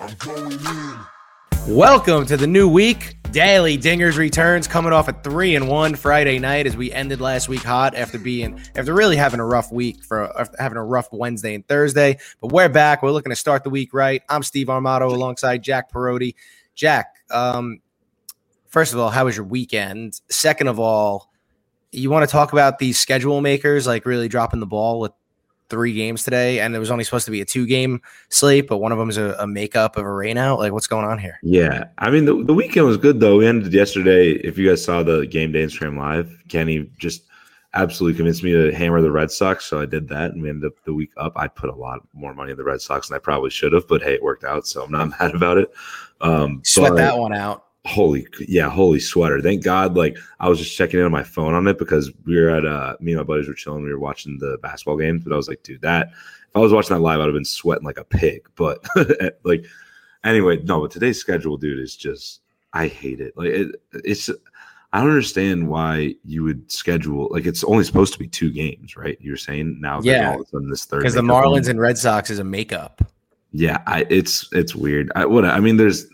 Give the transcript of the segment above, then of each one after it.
I'm going in. Welcome to the new week. Daily Dingers returns coming off a three and one Friday night as we ended last week hot after being after really having a rough week for having a rough Wednesday and Thursday. But we're back. We're looking to start the week right. I'm Steve Armato alongside Jack Perotti. Jack, um, first of all, how was your weekend? Second of all, you want to talk about these schedule makers like really dropping the ball with three games today, and it was only supposed to be a two game slate, but one of them is a, a makeup of a rainout. Like, what's going on here? Yeah, I mean the, the weekend was good though. We ended yesterday. If you guys saw the game day Instagram live, Kenny just absolutely convinced me to hammer the Red Sox, so I did that, and we ended up the week up. I put a lot more money in the Red Sox than I probably should have, but hey, it worked out, so I'm not mad about it. Um, Sweat that one out holy yeah holy sweater. Thank god like i was just checking in on my phone on it because we were at uh me and my buddies were chilling. We were watching the basketball games but i was like dude that if i was watching that live i'd have been sweating like a pig. But like anyway no but today's schedule dude is just i hate it. Like it, it's i don't understand why you would schedule like it's only supposed to be two games right? You're saying now yeah this third because the marlins game. and red sox is a makeup. Yeah i it's it's weird. I what i mean there's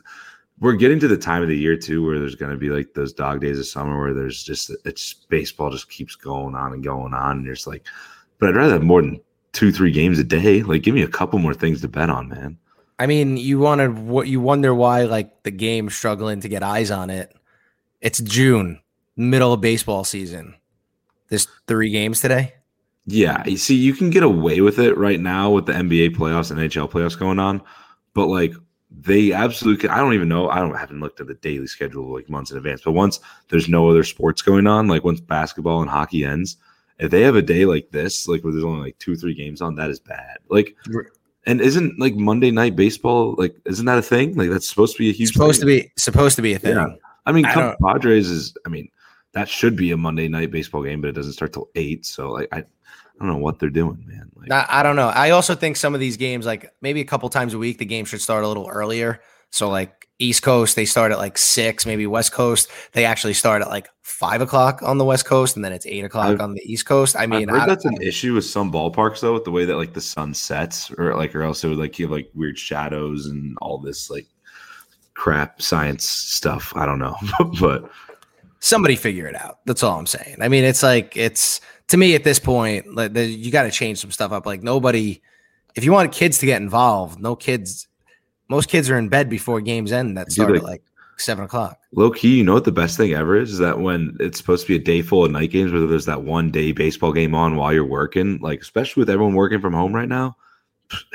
we're getting to the time of the year too where there's going to be like those dog days of summer where there's just it's baseball just keeps going on and going on and there's like but i'd rather have more than two three games a day. Like give me a couple more things to bet on man. I mean you wanted what you wonder why like the game struggling to get eyes on it. It's june middle of baseball season. There's three games today? Yeah you see you can get away with it right now with the nba playoffs and nhl playoffs going on but like they absolutely I don't even know. I don't I haven't looked at the daily schedule like months in advance. But once there's no other sports going on, like once basketball and hockey ends, if they have a day like this, like where there's only like two or three games on, that is bad. Like and isn't like Monday night baseball like isn't that a thing? Like that's supposed to be a huge supposed thing? to be supposed to be a thing. Yeah. I mean, I Padres is I mean, that should be a Monday night baseball game, but it doesn't start till eight. So like I I don't know what they're doing, man. Like, I, I don't know. I also think some of these games, like maybe a couple times a week, the game should start a little earlier. So like East Coast, they start at like six, maybe West Coast, they actually start at like five o'clock on the West Coast, and then it's eight o'clock I've, on the East Coast. I mean, I, that's an issue with some ballparks though, with the way that like the sun sets, or like, or else it would like give like weird shadows and all this like crap science stuff. I don't know, but somebody figure it out. That's all I'm saying. I mean, it's like it's to me at this point, like the, you got to change some stuff up. Like nobody, if you want kids to get involved, no kids. Most kids are in bed before games end. That start like, at like seven o'clock. Low key, you know what the best thing ever is? Is that when it's supposed to be a day full of night games, whether there's that one day baseball game on while you're working, like especially with everyone working from home right now,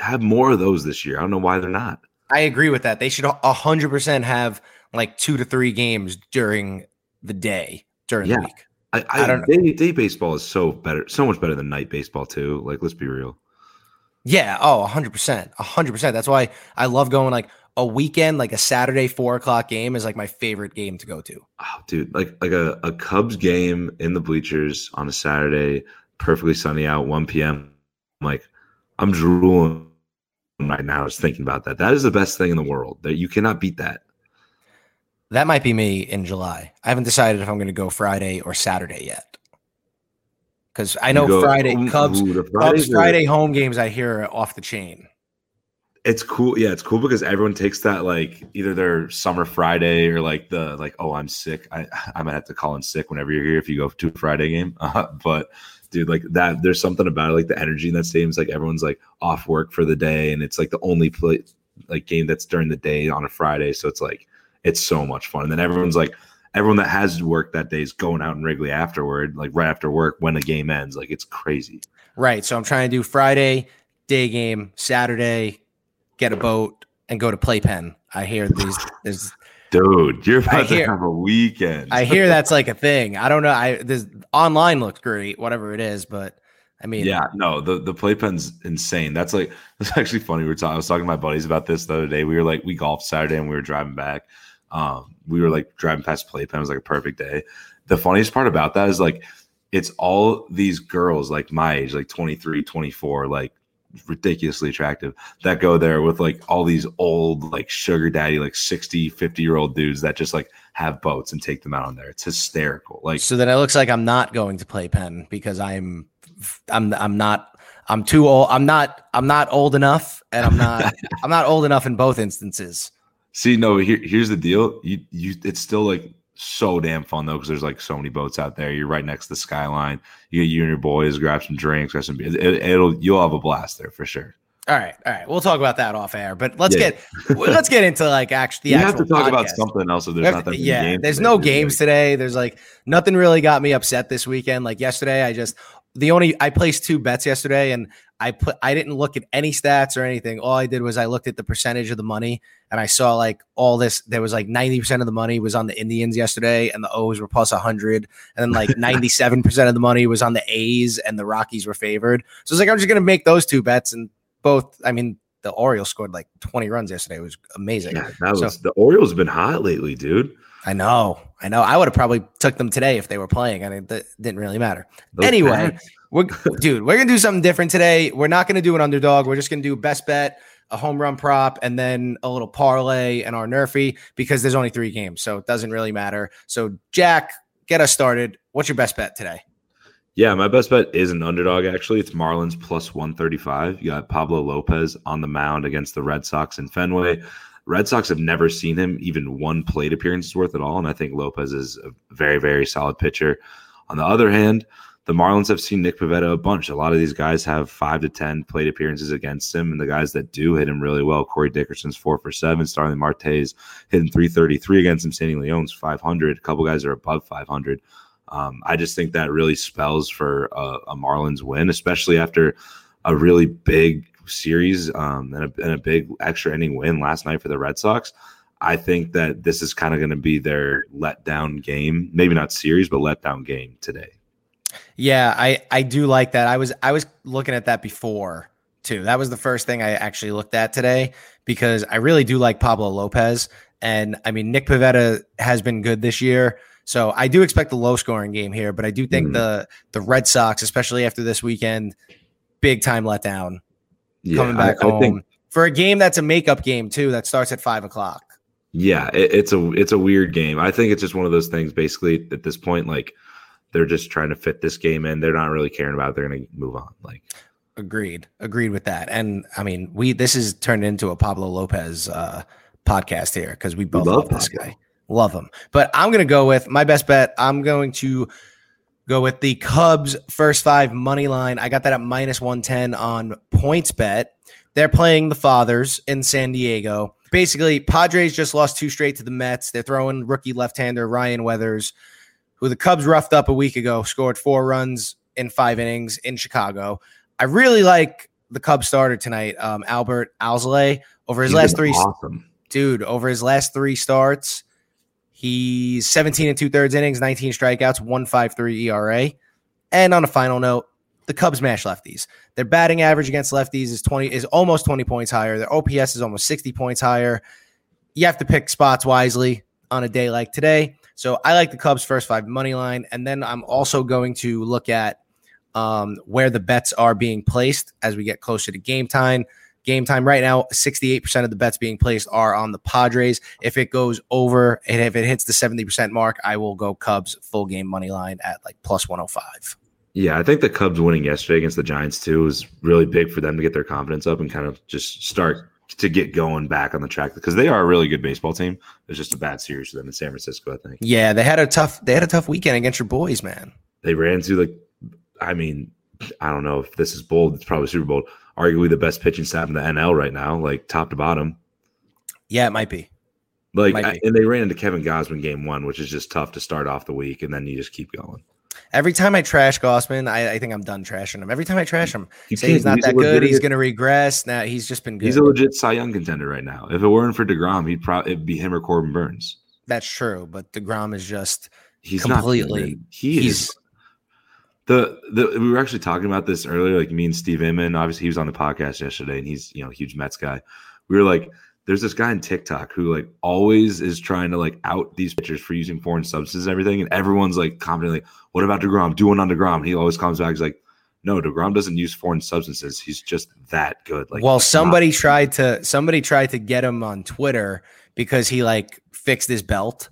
have more of those this year. I don't know why they're not. I agree with that. They should hundred percent have like two to three games during the day during yeah. the week. I, I, I don't day, know. Day baseball is so better, so much better than night baseball too. Like, let's be real. Yeah. Oh, hundred percent, hundred percent. That's why I love going like a weekend, like a Saturday four o'clock game is like my favorite game to go to. Oh, dude, like like a, a Cubs game in the bleachers on a Saturday, perfectly sunny out, one p.m. I'm like, I'm drooling right now just thinking about that. That is the best thing in the world. That you cannot beat that. That might be me in July. I haven't decided if I'm going to go Friday or Saturday yet. Because I know go, Friday Cubs, ooh, Cubs Friday home games I hear are off the chain. It's cool. Yeah, it's cool because everyone takes that like either their summer Friday or like the like, oh, I'm sick. I I might have to call in sick whenever you're here if you go to a Friday game. Uh, but dude, like that, there's something about it, like the energy in that stadium is like everyone's like off work for the day, and it's like the only play like game that's during the day on a Friday. So it's like it's so much fun. And then everyone's like, everyone that has work that day is going out in Wrigley afterward, like right after work when the game ends. Like it's crazy. Right. So I'm trying to do Friday day game, Saturday, get a boat and go to playpen. I hear these there's Dude, you're about hear, to have a weekend. I hear that's like a thing. I don't know. I this online looks great, whatever it is, but I mean, yeah, no, the the playpen's insane. That's like that's actually funny. We were talking. I was talking to my buddies about this the other day. We were like, we golfed Saturday and we were driving back, um, we were like driving past Playpen. It was like a perfect day. The funniest part about that is like it's all these girls like my age, like 23, 24, like ridiculously attractive that go there with like all these old like sugar daddy like 60 50 year old dudes that just like have boats and take them out on there it's hysterical like so then it looks like i'm not going to Playpen because i'm i'm i'm not I'm too old. I'm not. I'm not old enough, and I'm not. I'm not old enough in both instances. See, no. Here, here's the deal. You, you. It's still like so damn fun though because there's like so many boats out there. You're right next to the skyline. You you and your boys grab some drinks, grab some. It, it'll you'll have a blast there for sure. All right, all right. We'll talk about that off air, but let's yeah. get let's get into like actually. You have to talk podcast. about something else. If there's not that yeah, there's no games today. There's like nothing really got me upset this weekend. Like yesterday, I just the only I placed two bets yesterday, and I put I didn't look at any stats or anything. All I did was I looked at the percentage of the money, and I saw like all this. There was like ninety percent of the money was on the Indians yesterday, and the O's were plus hundred, and then like ninety seven percent of the money was on the A's, and the Rockies were favored. So it's like I'm just gonna make those two bets, and both. I mean, the Orioles scored like 20 runs yesterday. It was amazing. Yeah, that was the Orioles have been hot lately, dude. I know, I know. I would have probably took them today if they were playing. I mean, that didn't really matter. Those anyway, we're dude, we're gonna do something different today. We're not gonna do an underdog. We're just gonna do best bet, a home run prop, and then a little parlay and our nerfy because there's only three games, so it doesn't really matter. So, Jack, get us started. What's your best bet today? Yeah, my best bet is an underdog. Actually, it's Marlins plus one thirty five. You got Pablo Lopez on the mound against the Red Sox in Fenway. Red Sox have never seen him even one plate appearance worth at all, and I think Lopez is a very, very solid pitcher. On the other hand, the Marlins have seen Nick Pivetta a bunch. A lot of these guys have five to ten plate appearances against him, and the guys that do hit him really well. Corey Dickerson's four for seven. Starling Marte's hitting three thirty three against him. Sandy five hundred. A couple guys are above five hundred. Um, I just think that really spells for a, a, Marlins win, especially after a really big series um, and, a, and a big extra inning win last night for the Red Sox. I think that this is kind of going to be their letdown game, maybe not series, but letdown game today. Yeah, I I do like that. I was I was looking at that before too. That was the first thing I actually looked at today because I really do like Pablo Lopez, and I mean Nick Pivetta has been good this year. So I do expect a low scoring game here, but I do think mm the the Red Sox, especially after this weekend, big time letdown yeah, coming back I, home I think, for a game that's a makeup game too that starts at five o'clock. Yeah, it, it's a it's a weird game. I think it's just one of those things. Basically, at this point, like they're just trying to fit this game in. They're not really caring about. It. They're going to move on. Like, agreed, agreed with that. And I mean, we this is turned into a Pablo Lopez uh, podcast here because we both we love, love this guy. Love him. But I'm going to go with my best bet. I'm going to go with the Cubs first five money line. I got that at minus 110 on PointsBet. They're playing the Fathers in San Diego. Basically, Padres just lost two straight to the Mets. They're throwing rookie left hander Ryan Weathers, who the Cubs roughed up a week ago, scored four runs in five innings in Chicago. I really like the Cubs starter tonight, um, Adbert Alzolay. Over his He's last three, awesome. dude, over his last three starts, He's 17 and two thirds innings, 19 strikeouts, 153 ERA. And on a final note, the Cubs mash lefties. Their batting average against lefties is 20 is almost 20 points higher. Their OPS is almost 60 points higher. You have to pick spots wisely on a day like today. So I like the Cubs first five money line. And then I'm also going to look at um, where the bets are being placed as we get closer to game time game time right now 68% of the bets being placed are on the padres. If it goes over and if it hits the 70% mark i will go cubs full game money line at like plus 105 yeah i think the cubs winning yesterday against the giants too was really big for them to get their confidence up and kind of just start to get going back on the track because they are a really good baseball team. It's just a bad series for them in san francisco i think. Yeah they had a tough they had a tough weekend against your boys man. They ran to like i mean i don't know if this is bold it's probably super bold arguably the best pitching staff in the NL right now, like top to bottom. Yeah, it might be. Like, might be. and they ran into Kevin Gausman game one, which is just tough to start off the week, and then you just keep going. Every time I trash Gausman, I, I think I'm done trashing him. Every time I trash him, you say he's not he's that good, he's going to regress. Now he's just been good. He's a legit Cy Young contender right now. If it weren't for Degrom, he'd probably it'd be him or Corbin Burnes. That's true, but Degrom is just he's completely. He he's, is the the we were actually talking about this earlier, like me and Steve Inman. Obviously, he was on the podcast yesterday, and he's you know a huge Mets guy. We were like, there's this guy on TikTok who like always is trying to like out these pitchers for using foreign substances and everything, and everyone's like commenting like, "What about Degrom? Do one on Degrom." And he always comes back, he's like, "No, Degrom doesn't use foreign substances. He's just that good." Like, well, somebody not- tried to somebody tried to get him on Twitter because he like fixed his belt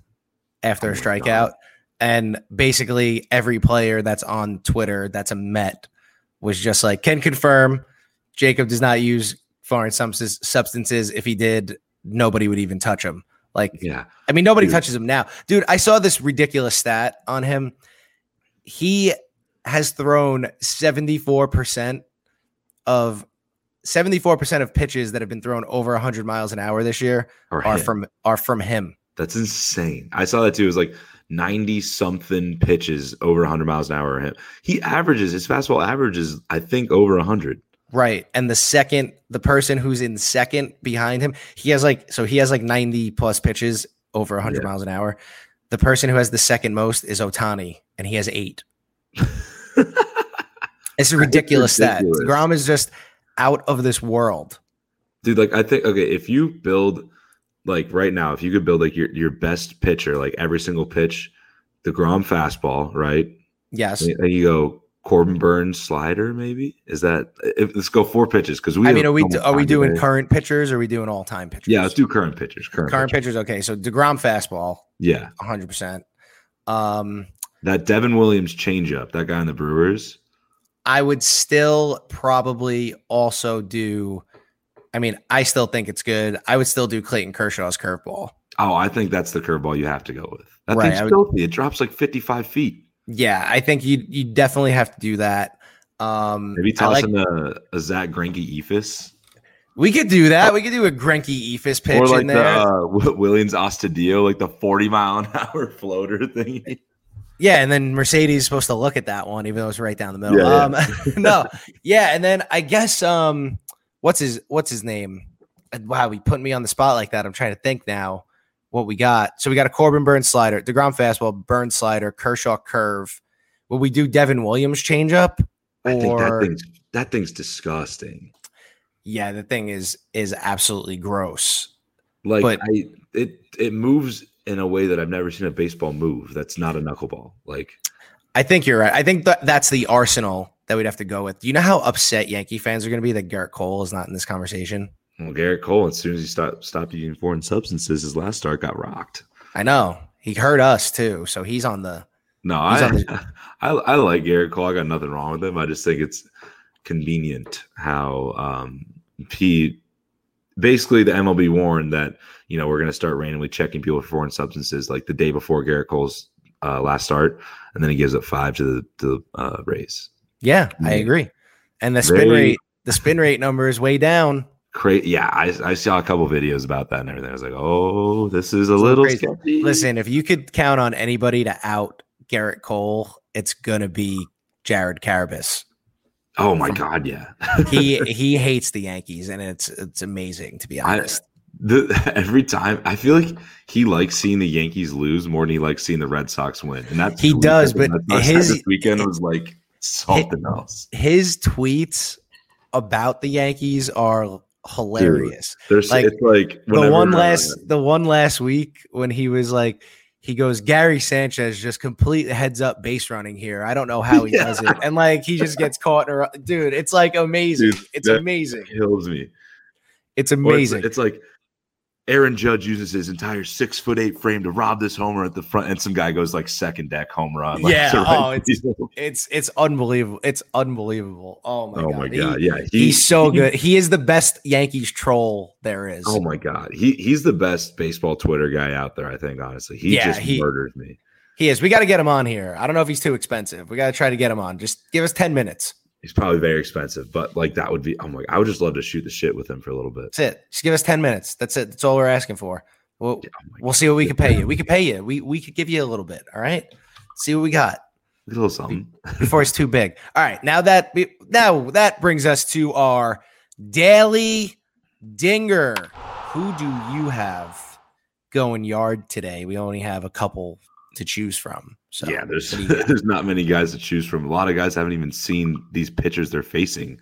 after oh a strikeout. God. And basically, every player that's on Twitter that's a Met was just like, can confirm Jacob does not use foreign substances. If he did, nobody would even touch him. Like, Yeah. I mean, nobody Dude. touches him now. Dude, I saw this ridiculous stat on him. He has thrown 74% of 74% of pitches that have been thrown over 100 miles an hour this year Or are him. from are from him. That's insane. I saw that too. It was like 90 something pitches over 100 miles an hour. Him. He averages, his fastball averages, I think, over 100. Right. And the second, the person who's in second behind him, he has like, so he has like 90 plus pitches over 100 Yeah. miles an hour. The person who has the second most is Ohtani, and he has eight. It's a ridiculous stat. Grom is just out of this world. Dude, like, I think, okay, if you build, like, right now, if you could build, like, your, your best pitcher, like, every single pitch, the Grom fastball, right? Yes. And you go Corbin Burnes slider, maybe? Is that, if, let's go four pitches because we I mean, are we are we doing today. current pitchers or are we doing all time pitchers? Yeah, let's do current pitchers. Current, current pitchers. pitchers. Okay, so Degrom fastball, Yeah. 100. percent Um, That Devin Williams changeup, that guy in the Brewers. I would still probably also do. I mean, I still think it's good. I would still do Clayton Kershaw's curveball. Oh, I think that's the curveball you have to go with. That Right, thing's would- filthy. It drops like 55 feet. Yeah, I think you you definitely have to do that. Um, Maybe I like- tossing a, a Zack Greinke Eephus. we could do that. We could do a Greinke Eephus pitch or like in the uh, Willians Astudillo, like the 40 mile an hour floater thing. yeah, and then Mercedes is supposed to look at that one, even though it's right down the middle. Yeah, um, no, yeah, and then I guess um, what's his what's his name? Wow, he put me on the spot like that. I'm trying to think now what we got. So we got a Corbin Burnes slider, Degrom fastball, Burnes slider, Kershaw curve. Will we do Devin Williams changeup? I think that thing's, that thing's disgusting. yeah, the thing is is absolutely gross. Like But- I, it it moves in a way that I've never seen a baseball move. That's not a knuckleball. Like I think you're right. I think that that's the arsenal that we'd have to go with. Do you know how upset Yankee fans are going to be that Gerrit Cole is not in this conversation? well, Gerrit Cole, as soon as he stopped stopped using foreign substances, his last start got rocked. I know he hurt us too, so he's on the. No, I, on the- I I like Gerrit Cole. I got nothing wrong with him. I just think it's convenient how um he basically the MLB warned that you know we're going to start randomly checking people for foreign substances like the day before Gerrit Cole's uh, last start, and then he gives up five to the to the uh, Rays. Yeah, I agree. And the spin Very- rate, the spin rate number is way down. Cra- yeah, I, I saw a couple videos about that and everything. I was like, oh, this is a little crazy. sketchy. Listen, if you could count on anybody to out Gerrit Cole, it's gonna be Jared Carrabis. oh my god, yeah. He he hates the Yankees, and it's it's amazing to be I- honest. the, every time I feel like he likes seeing the Yankees lose more than he likes seeing the Red Sox win, and that's He does, but his- this weekend was like something else. His tweets about the Yankees are hilarious. There's Like, it's like the one last the one last week when he was like he goes Gary Sanchez just complete heads up base running here. I don't know how he Yeah. does it, and like he just gets caught in a ru- dude. It's like amazing. Dude, it's amazing. kills me. It's Or it's- amazing. It's, like Aaron Judge uses his entire six foot eight frame to rob this homer at the front, and some guy goes like second deck home run. Like, Yeah, oh, it's- it's it's unbelievable. It's unbelievable. Oh my oh god. my He- god, yeah, he- he's so he- good. He is the best Yankees troll there is. Oh my god, he he's the best baseball Twitter guy out there. I think honestly, he Yeah, just he- murders me. He is. We got to get him on here. I don't know if he's too expensive. We got to try to get him on. Just give us 10 minutes. He's probably very expensive, but like that would be. I'm like, I would just love to shoot the shit with him for a little bit. That's it. Just give us 10 minutes. That's it. That's all we're asking for. We'll, Oh my we'll see what we can pay you. We can pay you. We we could give you a little bit. All right. See what we got a little something. before it's too big. All right. Now that now that brings us to our daily dinger. Who do you have going yard today? We only have a couple to choose from. So yeah, there's what do you got? there's not many guys to choose from. A lot of guys haven't even seen these pitchers they're facing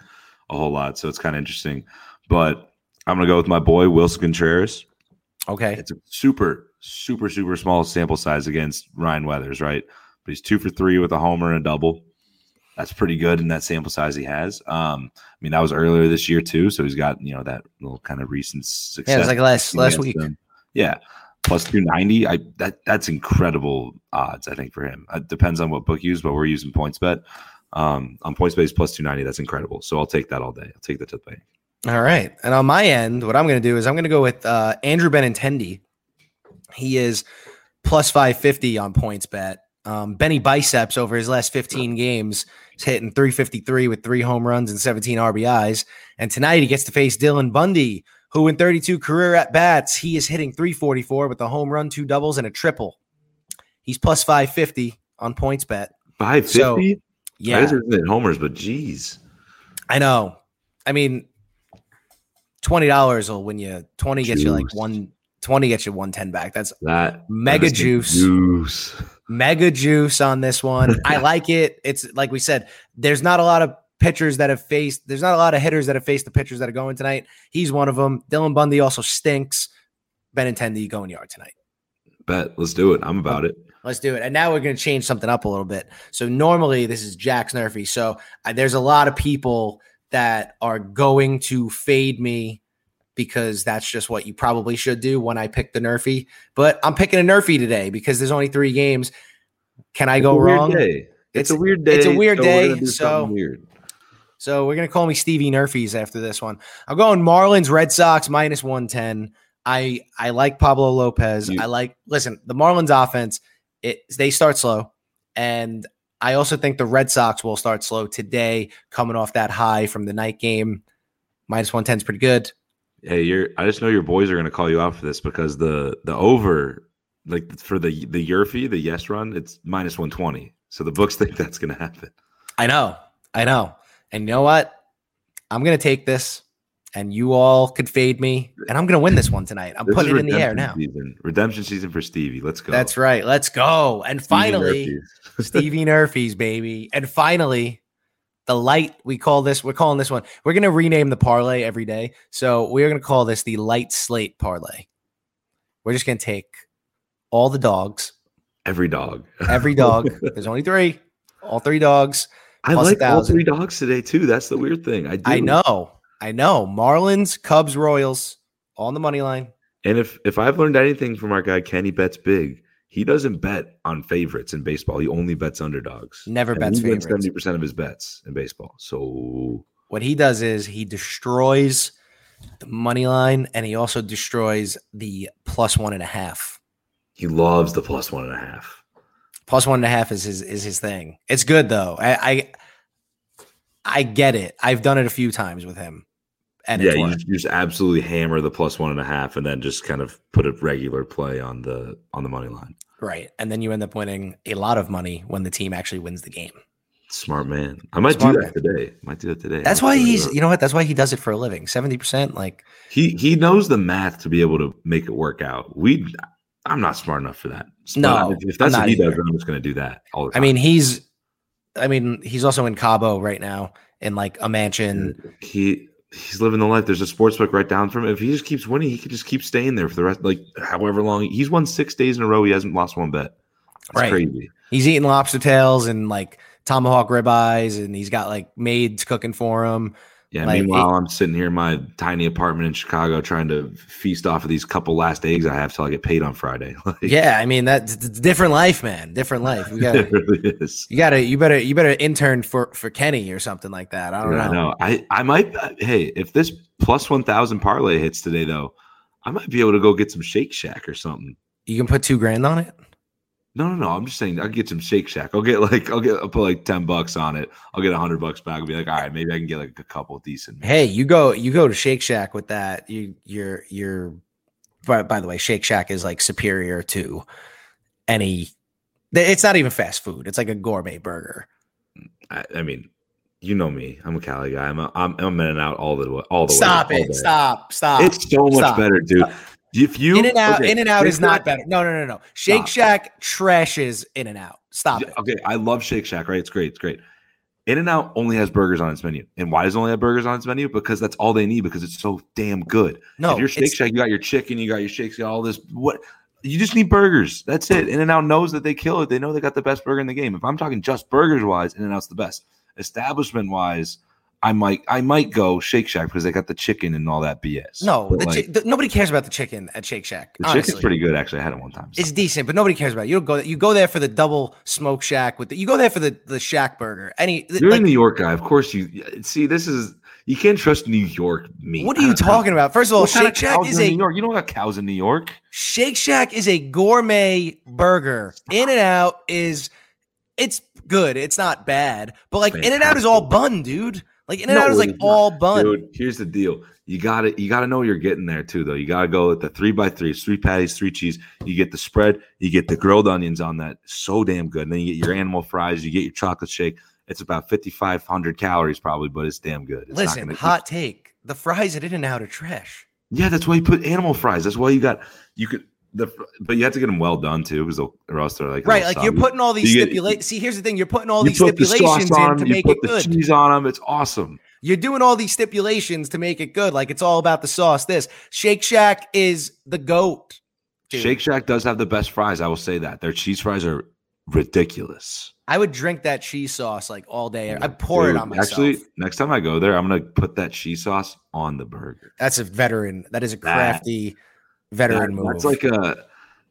a whole lot, so it's kind of interesting. But I'm gonna go with my boy Willson Contreras. okay. It's a super, super, super small sample size against Ryan Weathers, right? But he's two for three with a homer and a double. That's pretty good in that sample size he has. Um, I mean, that was earlier this year too, so he's got you know that little kind of recent success. Yeah, it was like last last week. them. Yeah, plus two ninety. I that that's incredible odds. I think for him. It depends on what book you use, but we're using points bet. um, on PointsBet plus 290. That's incredible. So I'll take that all day. I'll take that to the bank. All right. And on my end, what I'm going to do is I'm going to go with uh, Andrew Benintendi. He is plus 550 on points bet. Um, Benny Biceps over his last 15 games is hitting 353 with three home runs and 17 RBIs. And tonight he gets to face Dylan Bundy, who in 32 career at bats, he is hitting 344 with a home run, two doubles, and a triple. He's plus 550 on points bet. 550? So, yeah. Guys are hitting homers, but geez. I know. I mean, $20 will win you 20 gets you like one 20 gets you 110 back. That's That Mega juice. Juice. mega juice on this one. I like it. It's like we said, there's not a lot of pitchers that have faced, there's not a lot of hitters that have faced the pitchers that are going tonight. He's one of them. Dylan Bundy also stinks. Benintendi going yard tonight. Bet. Let's do it. I'm about it. Let's do it. And now we're going to change something up a little bit. So normally this is Jack's Nerfy. So uh, there's a lot of people that are going to fade me because that's just what you probably should do when I pick the Nerfy. But I'm picking a Nerfy today because there's only three games. Can I It's go a weird wrong? day. It's- It's, a weird day. it's a weird so day, so- weird. So we're gonna call me Stevie Nerfies after this one. I'm going Marlins, Red Sox minus 110. I I like Pablo Lopez. I like listen, the Marlins offense, it they start slow. And I also think the Red Sox will start slow today, coming off that high from the night game. Minus 110 is pretty good. Hey, you're. I just know your boys are going to call you out for this because the the over, like for the the Yurfy, the yes run, it's minus one twenty. So the books think that's going to happen. I know. I know. And you know what? I'm gonna take this, and you all could fade me, and I'm gonna win this one tonight. I'm This putting it in the air now. Season. Redemption season for Stevie. Let's go. That's right. Let's go. And Stevie finally, Murphys. Stevie Nerfies, baby. And finally, the light, we call this, we're calling this one, we're going to rename the parlay every day. So we're going to call this the light slate parlay. We're just going to take all the dogs, every dog. every dog. There's only three, all three dogs. I like all three dogs today too. That's the weird thing. I do. I know. I know. Marlins, Cubs, Royals, on the money line. And if if I've learned anything from our guy Kenny bets big, he doesn't bet on favorites in baseball. He only bets underdogs. Never And bets he favorites. seventy percent of his bets in baseball. So What he does is he destroys the money line and he also destroys the plus one and a half. he loves the plus one and a half. Plus one and a half is his is his thing. It's good though. I I, I get it. I've done it a few times with him, and yeah, you just, you just absolutely hammer the plus one and a half, and then just kind of put a regular play on the on the money line. right. And then you end up winning a lot of money when the team actually wins the game. Smart man. I might Smart do that today. Might do that today. That's why he's you know what? That's why he does it for a living. Seventy percent. Like he he knows the math to be able to make it work out. We I'm not smart enough for that. No, if, if that's what he does, either. I'm just going to do that all the I mean, he's, I mean, he's also in Cabo right now in like a mansion. he he's living the life. There's a sports book right down from him. If he just keeps winning, he could just keep staying there for the rest, like however long. He's won six days in a row. He hasn't lost one bet. That's Right. crazy. He's eating lobster tails and like tomahawk ribeyes, and he's got like maids cooking for him. Yeah. Like, meanwhile, I'm sitting here in my tiny apartment in Chicago trying to feast off of these couple last eggs I have till I get paid on Friday. Like, Yeah, I mean that's it's different life, man. Different life. You got it really is. You gotta, you better, you better intern for for Kenny or something like that. I don't Yeah, know. I I might. Uh, hey, if this plus one thousand parlay hits today, though, I might be able to go get some Shake Shack or something. You can put two grand on it. No, no, no. I'm just saying I'll get some Shake Shack. I'll get like I'll get I'll put like ten bucks on it. I'll get a hundred bucks back. I'll be like, all right, maybe I can get like a couple decent. Hey, you go, you go to Shake Shack with that. You, you're, you're. By, by the way, Shake Shack is like superior to any. It's not even fast food. It's like a gourmet burger. I, I mean, you know me. I'm a Cali guy. I'm a, I'm I'm in and out all the way. All the Stop way. all it! day. Stop! Stop! It's so much Stop. better, dude. If you In and out, okay, In and Out Shake is not better. No, no, no, no. Shake Stop. Shack trashes In and Out. Stop it. Okay, I love Shake Shack, right? It's great. It's great. In and Out only has burgers on its menu. And why does it only have burgers on its menu? Because that's all they need because it's so damn good. No, if you're Shake Shack, you got your chicken, you got your shakes, you got all this. What you just need burgers. That's it. In and Out knows that they kill it. They know they got the best burger in the game. If I'm talking just burgers wise, In and Out's the best. Establishment wise, I might I might go Shake Shack because they got the chicken and all that BS. No, the like, chi- the, nobody cares about the chicken at Shake Shack. the honestly. chicken's pretty good. Actually, I had it one time. so. It's decent, but nobody cares about it. You don't go. You go there for the double smoke shack with the. You go there for the the Shack burger. Any You're like, a New York guy, of course. You see, this is you can't trust New York meat. what are you know. talking about? First of all, What kind Shake of Shack is in a New York. You don't got cows in New York. Shake Shack is a gourmet burger. In and Out is it's good. It's not bad, but like In and Out is all bun, dude. Like In and Out No, is like all bun. Dude, here's the deal. You got to You got to know you're getting there too, though. You got to go with the three by three, three patties, three cheese. You get the spread. You get the grilled onions on that. So damn good. And then you get your animal fries. You get your chocolate shake. It's about 5,500 calories probably, but it's damn good. It's not Listen, hot take: the fries at In and Out are trash. Yeah, that's why you put animal fries. That's why you got you could the but you have to get them well done too, because or else they're like Right, like you're putting all these stipulations. See, here's the thing: you're putting all You these put the stipulations in to you make put it the good. cheese on them. It's awesome. You're doing all these stipulations to make it good. Like it's all about the sauce. This Shake Shack is the goat. dude. Shake Shack does have the best fries. I will say that their cheese fries are ridiculous. I would drink that cheese sauce like all day. I pour it Dude, on myself. Actually, next time I go there, I'm gonna put that cheese sauce on the burger. that's a veteran. That is a That- crafty veteran That- move. That's like a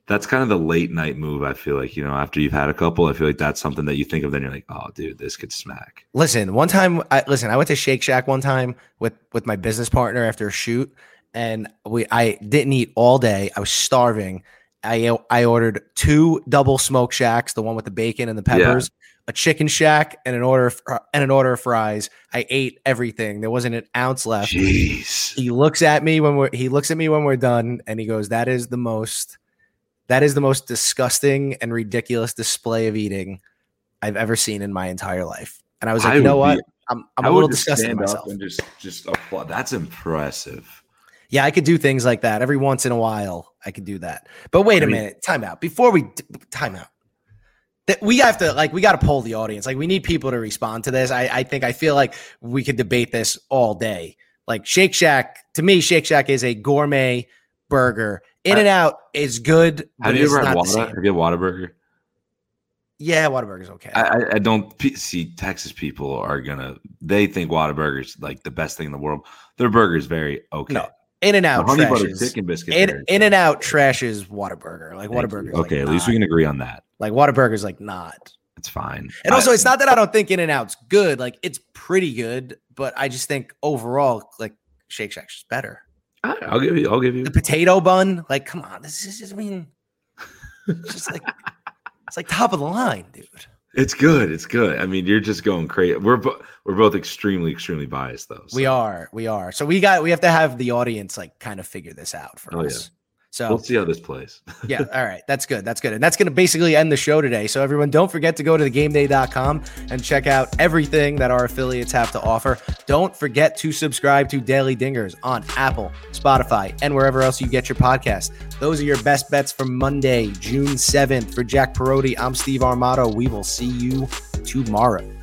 that's kind of the late night move. I feel like you know after you've had a couple, I feel like that's something that you think of. Then you're like, oh, dude, this could smack. listen. One time, I listen. I went to Shake Shack one time with with my business partner after a shoot, and we I didn't eat all day. I was starving. I I ordered two double smoke shacks, the one with the bacon and the peppers, a chicken shack, and an order of, and an order of fries. I ate everything. There wasn't an ounce left. Jeez. he looks at me when we're he looks at me when we're done and he goes that is the most that is the most disgusting and ridiculous display of eating i've ever seen in my entire life and i was like I you know what be- i'm, I'm I a little disgusted stand myself up and just just applaud. That's impressive. yeah i could do things like that every once in a while i could do that but wait a I mean- minute time out before we time out that we have to like we got to poll the audience like we need people to respond to this i i think i feel like we could debate this all day like shake shack to me shake shack is a gourmet burger in and out is good but Have you ever had Wada? Have you had Whataburger? yeah Whataburger's okay I, I, don't see Texas people are gonna. They think Whataburger's like the best thing in the world. Their burger's very okay. No, in and out honey butter trashes chicken biscuit. in, in and out trashes Whataburger like. Whataburger's Okay, like at least we can agree on that. Like Whataburger's like not It's fine. And also, I- it's not that I don't think In and Out's good. Like, it's pretty good, but I just think overall, like, Shake Shack's just better. I, I'll give you. I'll give you. The potato bun, like, come on, this is just, I mean, it's just like, it's like top of the line, dude. It's good. It's good. I mean, you're just going crazy. We're bo- we're both extremely extremely biased though. We are, we are. So we got, we have to have the audience like kind of figure this out for Oh, us. So We'll see how this plays. yeah, all right. That's good. That's good. And that's going to basically end the show today. So everyone, don't forget to go to thegameday.com and check out everything that our affiliates have to offer. Don't forget to subscribe to Daily Dingers on Apple, Spotify, and wherever else you get your podcast. Those are your best bets for Monday, June 7th. For Jack Perotti, I'm Steve Armato. We will see you tomorrow.